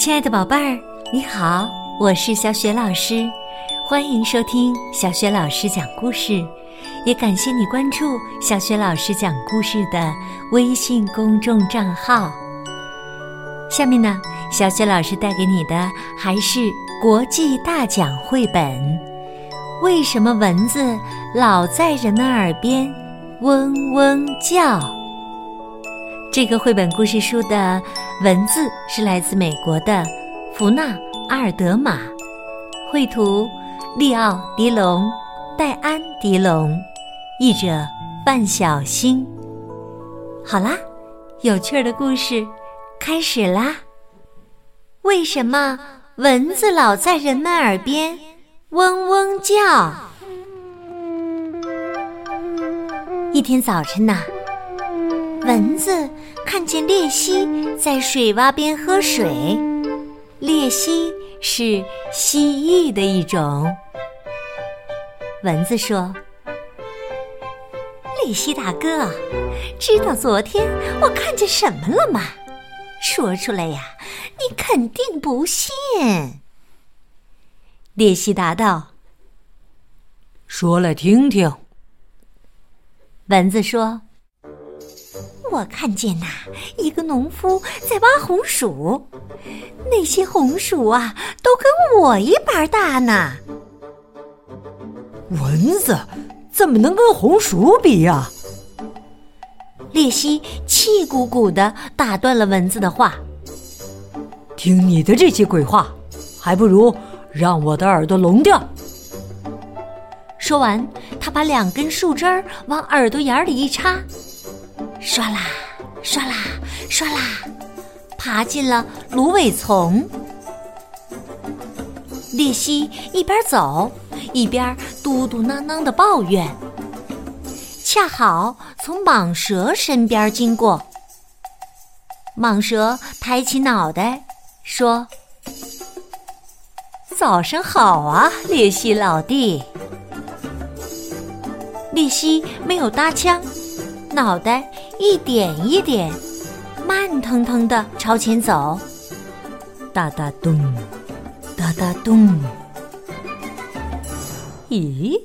亲爱的宝贝儿，你好，我是小雪老师，欢迎收听小雪老师讲故事，也感谢你关注小雪老师讲故事的微信公众账号。下面呢，小雪老师带给你的还是国际大奖绘本《为什么蚊子老在人的耳边嗡嗡叫》。这个绘本故事书的文字是来自美国的福纳阿尔德玛，绘图利奥迪龙、戴安迪龙，译者范小星。好啦，有趣的故事开始啦！为什么蚊子老在人们耳边嗡嗡叫？一天早晨呐。蚊子看见鬣蜥在水洼边喝水。鬣蜥是蜥蜴的一种。蚊子说：“鬣蜥大哥，知道昨天我看见什么了吗？说出来呀，你肯定不信。”鬣蜥答道：“说来听听。”蚊子说。我看见呐，一个农夫在挖红薯，那些红薯啊，都跟我一般大呢。蚊子怎么能跟红薯比呀？列西气鼓鼓的打断了蚊子的话：“听你的这些鬼话，还不如让我的耳朵聋掉。”说完，他把两根树枝儿往耳朵眼里一插。唰啦，唰啦，唰啦，爬进了芦苇丛。鬣蜥一边走一边嘟嘟囔囔的抱怨，恰好从蟒蛇身边经过。蟒蛇抬起脑袋说：“早上好啊，鬣蜥老弟。”鬣蜥没有搭腔，脑袋。一点一点，慢腾腾的朝前走，哒哒咚，哒哒咚。咦，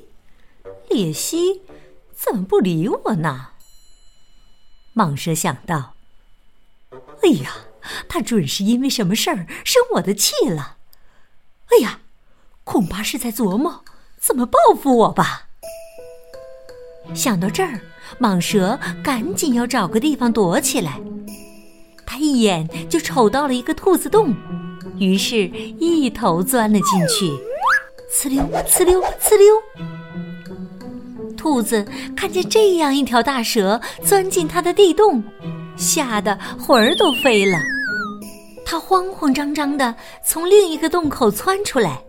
鬣蜥怎么不理我呢？蟒蛇想到。哎呀，他准是因为什么事儿生我的气了。哎呀，恐怕是在琢磨怎么报复我吧。想到这儿。蟒蛇赶紧要找个地方躲起来，它一眼就瞅到了一个兔子洞，于是一头钻了进去。呲溜，呲溜，呲溜。兔子看见这样一条大蛇钻进它的地洞，吓得魂儿都飞了。它慌慌张张地从另一个洞口窜出来，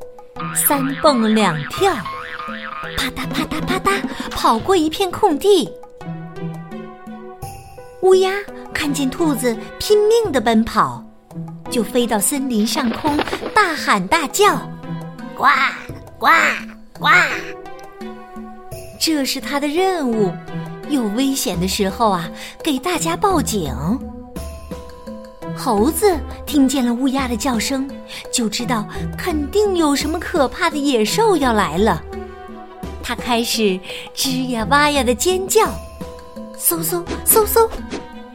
三蹦两跳，啪嗒啪嗒啪嗒，跑过一片空地。乌鸦看见兔子拼命的奔跑，就飞到森林上空，大喊大叫：“呱呱呱！”这是它的任务。有危险的时候啊，给大家报警。猴子听见了乌鸦的叫声，就知道肯定有什么可怕的野兽要来了。它开始吱呀哇呀的尖叫，嗖嗖嗖嗖。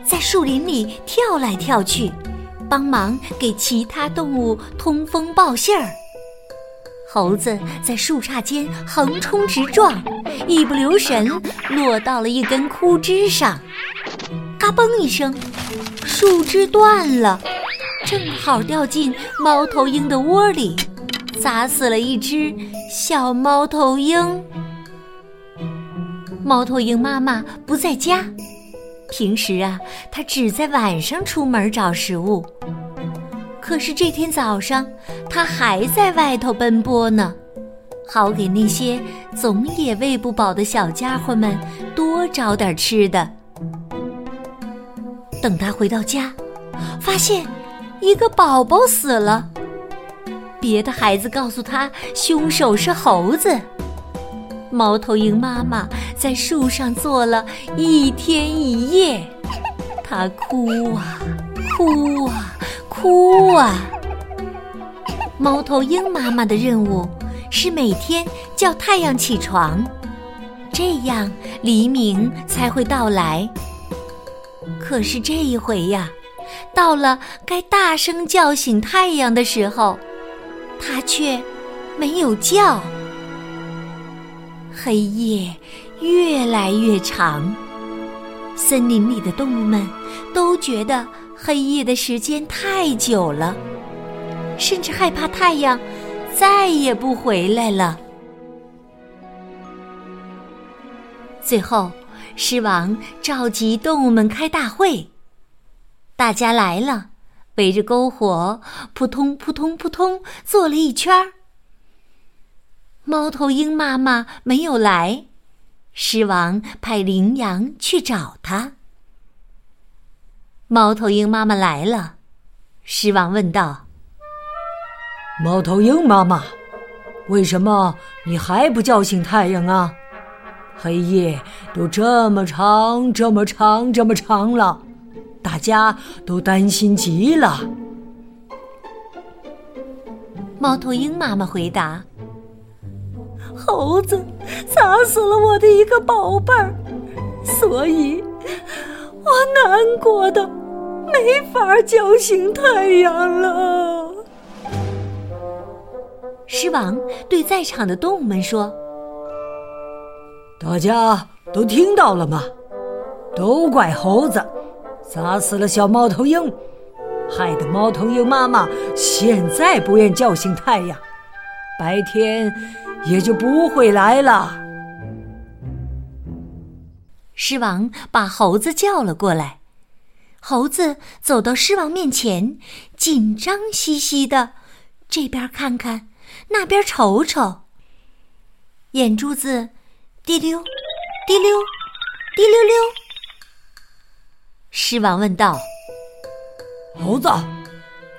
在树林里跳来跳去，帮忙给其他动物通风报信儿。猴子在树杈间横冲直撞，一不留神落到了一根枯枝上，嘎嘣一声，树枝断了，正好掉进猫头鹰的窝里，砸死了一只小猫头鹰。猫头鹰妈妈不在家。平时啊，它只在晚上出门找食物。可是这天早上，它还在外头奔波呢，好给那些总也喂不饱的小家伙们多找点吃的。等他回到家，发现一个宝宝死了。别的孩子告诉他，凶手是猴子。猫头鹰妈妈在树上坐了一天一夜，它哭啊，哭啊，哭啊，猫头鹰妈妈的任务是每天叫太阳起床，这样黎明才会到来。可是这一回呀，到了该大声叫醒太阳的时候，它却没有叫。黑夜越来越长，森林里的动物们都觉得黑夜的时间太久了，甚至害怕太阳再也不回来了。最后，狮王召集动物们开大会，大家来了，围着篝火，扑通扑通扑通坐了一圈儿。猫头鹰妈妈没有来，狮王派羚羊去找它。猫头鹰妈妈来了，狮王问道：“猫头鹰妈妈，为什么你还不叫醒太阳啊？黑夜都这么长，这么长，这么长了，大家都担心极了。”猫头鹰妈妈回答。猴子砸死了我的一个宝贝儿，所以我难过的没法叫醒太阳了。狮王对在场的动物们说：“大家都听到了吗？都怪猴子砸死了小猫头鹰，害得猫头鹰妈妈现在不愿叫醒太阳，白天。”也就不会来了。狮王把猴子叫了过来，猴子走到狮王面前，紧张兮兮的，这边看看，那边瞅瞅，眼珠子滴溜滴溜滴溜溜。狮王问道：“猴子，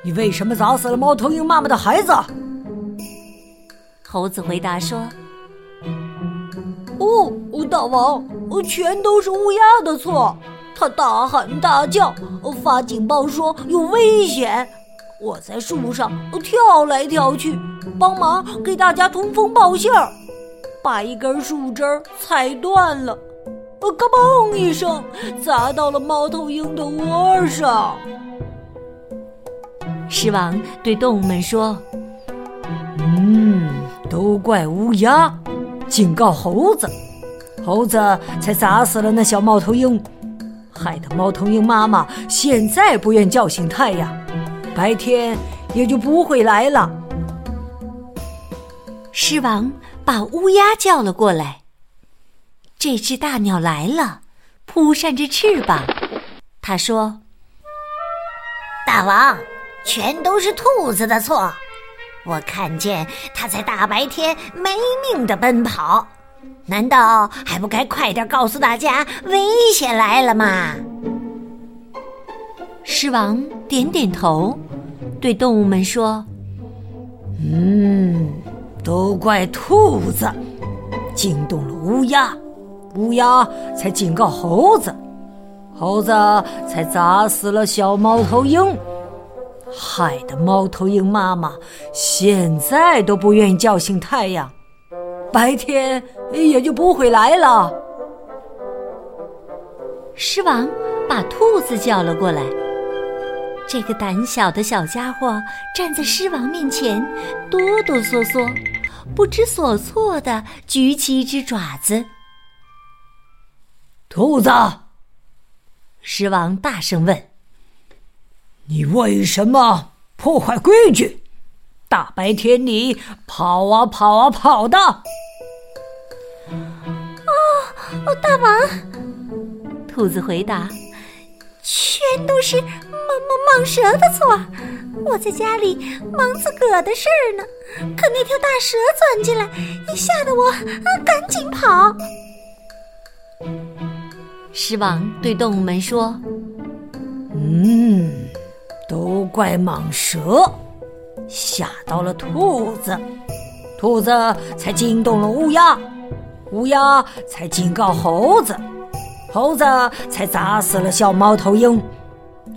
你为什么砸死了猫头鹰妈妈的孩子？”猴子回答说：“哦，大王，全都是乌鸦的错。它大喊大叫，发警报说有危险。我在树上跳来跳去，帮忙给大家通风报信儿，把一根树枝踩断了，嘎嘣一声砸到了猫头鹰的窝上。”狮王对动物们说：“嗯。”都怪乌鸦，警告猴子，猴子才砸死了那小猫头鹰，害得猫头鹰妈妈现在不愿叫醒太阳，白天也就不会来了。狮王把乌鸦叫了过来。这只大鸟来了，扑扇着翅膀。他说：“大王，全都是兔子的错。”我看见他在大白天没命的奔跑，难道还不该快点告诉大家危险来了吗？狮王点点头，对动物们说：“嗯，都怪兔子，惊动了乌鸦，乌鸦才警告猴子，猴子才砸死了小猫头鹰。”害得猫头鹰妈妈现在都不愿意叫醒太阳，白天也就不会来了。狮王把兔子叫了过来，这个胆小的小家伙站在狮王面前，哆哆嗦嗦、不知所措的举起一只爪子。兔子，狮王大声问。你为什么破坏规矩？大白天里跑啊跑啊跑的！哦，大王，兔子回答：“全都是蟒蟒蟒蛇的错。我在家里忙自个的事儿呢，可那条大蛇钻进来，吓得我啊赶紧跑。”狮王对动物们说：“嗯。”都怪蟒蛇吓到了兔子，兔子才惊动了乌鸦，乌鸦才警告猴子，猴子才砸死了小猫头鹰，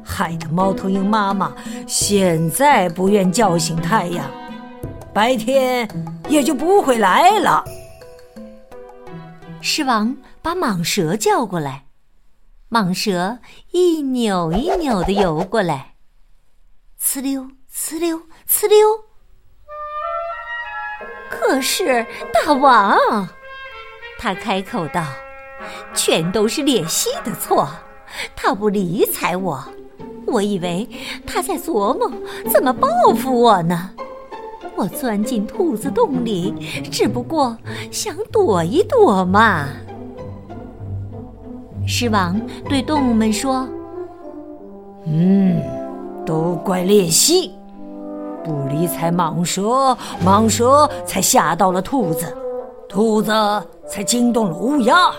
害得猫头鹰妈妈现在不愿叫醒太阳，白天也就不会来了。狮王把蟒蛇叫过来，蟒蛇一扭一扭的游过来，呲溜呲溜呲溜。可是大王，他开口道：“全都是鬣蜥的错，他不理睬我。我以为他在琢磨怎么报复我呢。我钻进兔子洞里，只不过想躲一躲嘛。”狮王对动物们说：“嗯，都怪鬣蜥。”不理睬蟒蛇，蟒蛇才吓到了兔子，兔子才惊动了乌鸦，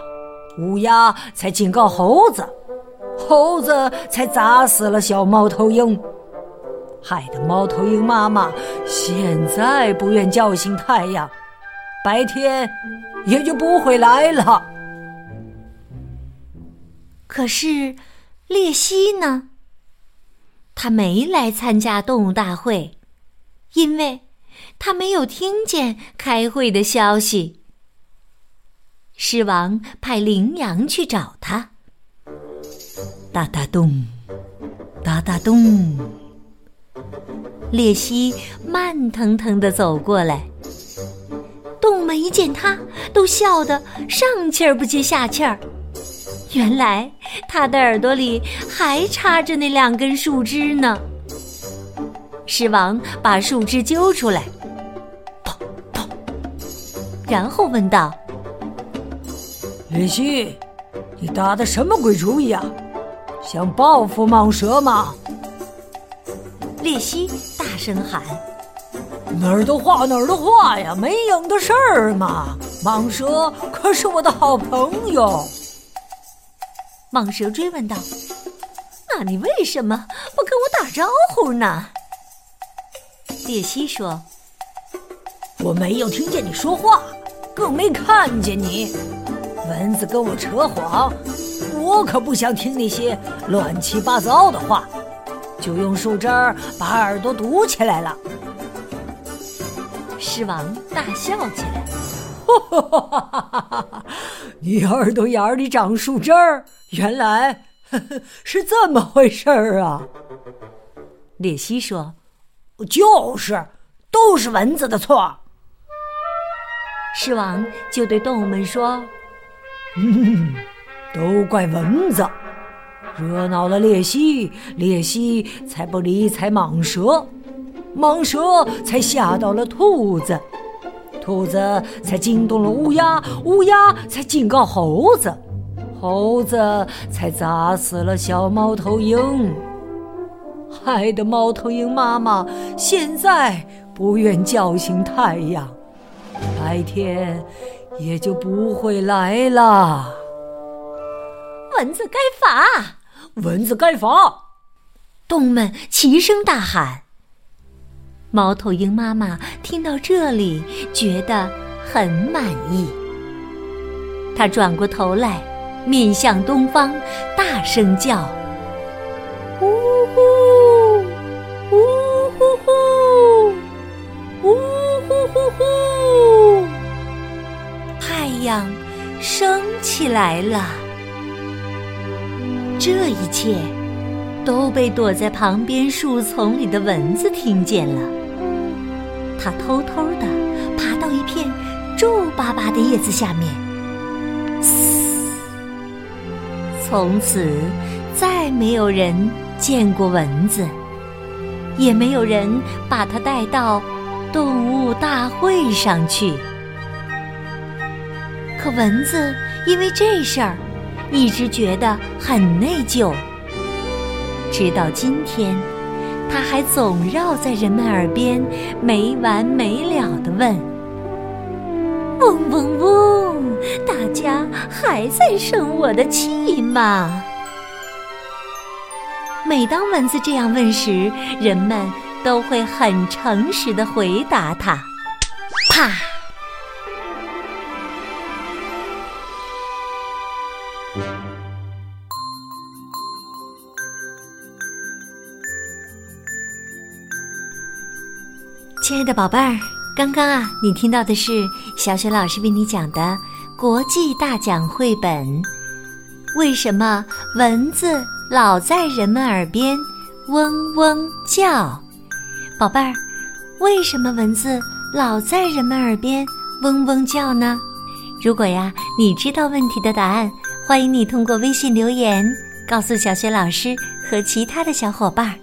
乌鸦才警告猴子，猴子才砸死了小猫头鹰，害得猫头鹰妈妈现在不愿叫醒太阳，白天也就不会来了。可是，鬣蜥呢？他没来参加动物大会。因为他没有听见开会的消息，狮王派羚羊去找他。哒哒咚，哒哒咚，鬣蜥慢腾腾的走过来。动物们一见他，都笑得上气儿不接下气儿。原来他的耳朵里还插着那两根树枝呢。狮王把树枝揪出来，砰砰，然后问道：“鬣蜥，你打的什么鬼主意啊？想报复蟒蛇吗？”鬣蜥大声喊：“哪儿的话哪儿的话呀，没影的事儿嘛！蟒蛇可是我的好朋友。”蟒蛇追问道：“那你为什么不跟我打招呼呢？”鬣蜥说：“我没有听见你说话，更没看见你。蚊子跟我扯谎，我可不想听那些乱七八糟的话，就用树枝儿把耳朵堵起来了。”狮王大笑起来：“哈哈哈哈哈哈！你耳朵眼里长树枝儿，原来 是这么回事儿啊！”鬣蜥说。就是，都是蚊子的错。狮王就对动物们说：“嗯，都怪蚊子，惹恼了鬣蜥，鬣蜥才不理睬蟒蛇，蟒蛇才吓到了兔子，兔子才惊动了乌鸦，乌鸦才警告猴子，猴子才砸死了小猫头鹰。”害得猫头鹰妈妈现在不愿叫醒太阳，白天也就不会来了。蚊子该罚，蚊子该罚！动物们齐声大喊。猫头鹰妈妈听到这里，觉得很满意。它转过头来，面向东方，大声叫。呜呼，呜呼呼，呜呼呼呼！”太阳升起来了，这一切都被躲在旁边树丛里的蚊子听见了。它偷偷的爬到一片皱巴巴的叶子下面，从此再没有人见过蚊子，也没有人把它带到动物大会上去。可蚊子因为这事儿，一直觉得很内疚。直到今天，它还总绕在人们耳边，没完没了的问：“嗡嗡嗡，大家还在生我的气吗？”每当蚊子这样问时，人们都会很诚实的回答他：“啪。”亲爱的宝贝儿，刚刚啊，你听到的是小雪老师为你讲的国际大奖绘本。为什么蚊子老在人们耳边嗡嗡叫？宝贝儿，为什么蚊子老在人们耳边嗡嗡叫呢？如果呀，你知道问题的答案，欢迎你通过微信留言告诉小雪老师和其他的小伙伴。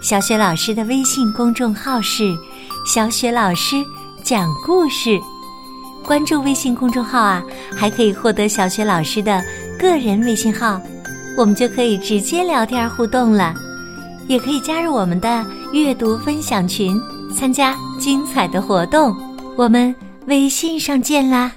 小雪老师的微信公众号是。小雪老师讲故事，关注微信公众号啊，还可以获得小雪老师的个人微信号，我们就可以直接聊天互动了。也可以加入我们的阅读分享群，参加精彩的活动。我们微信上见啦！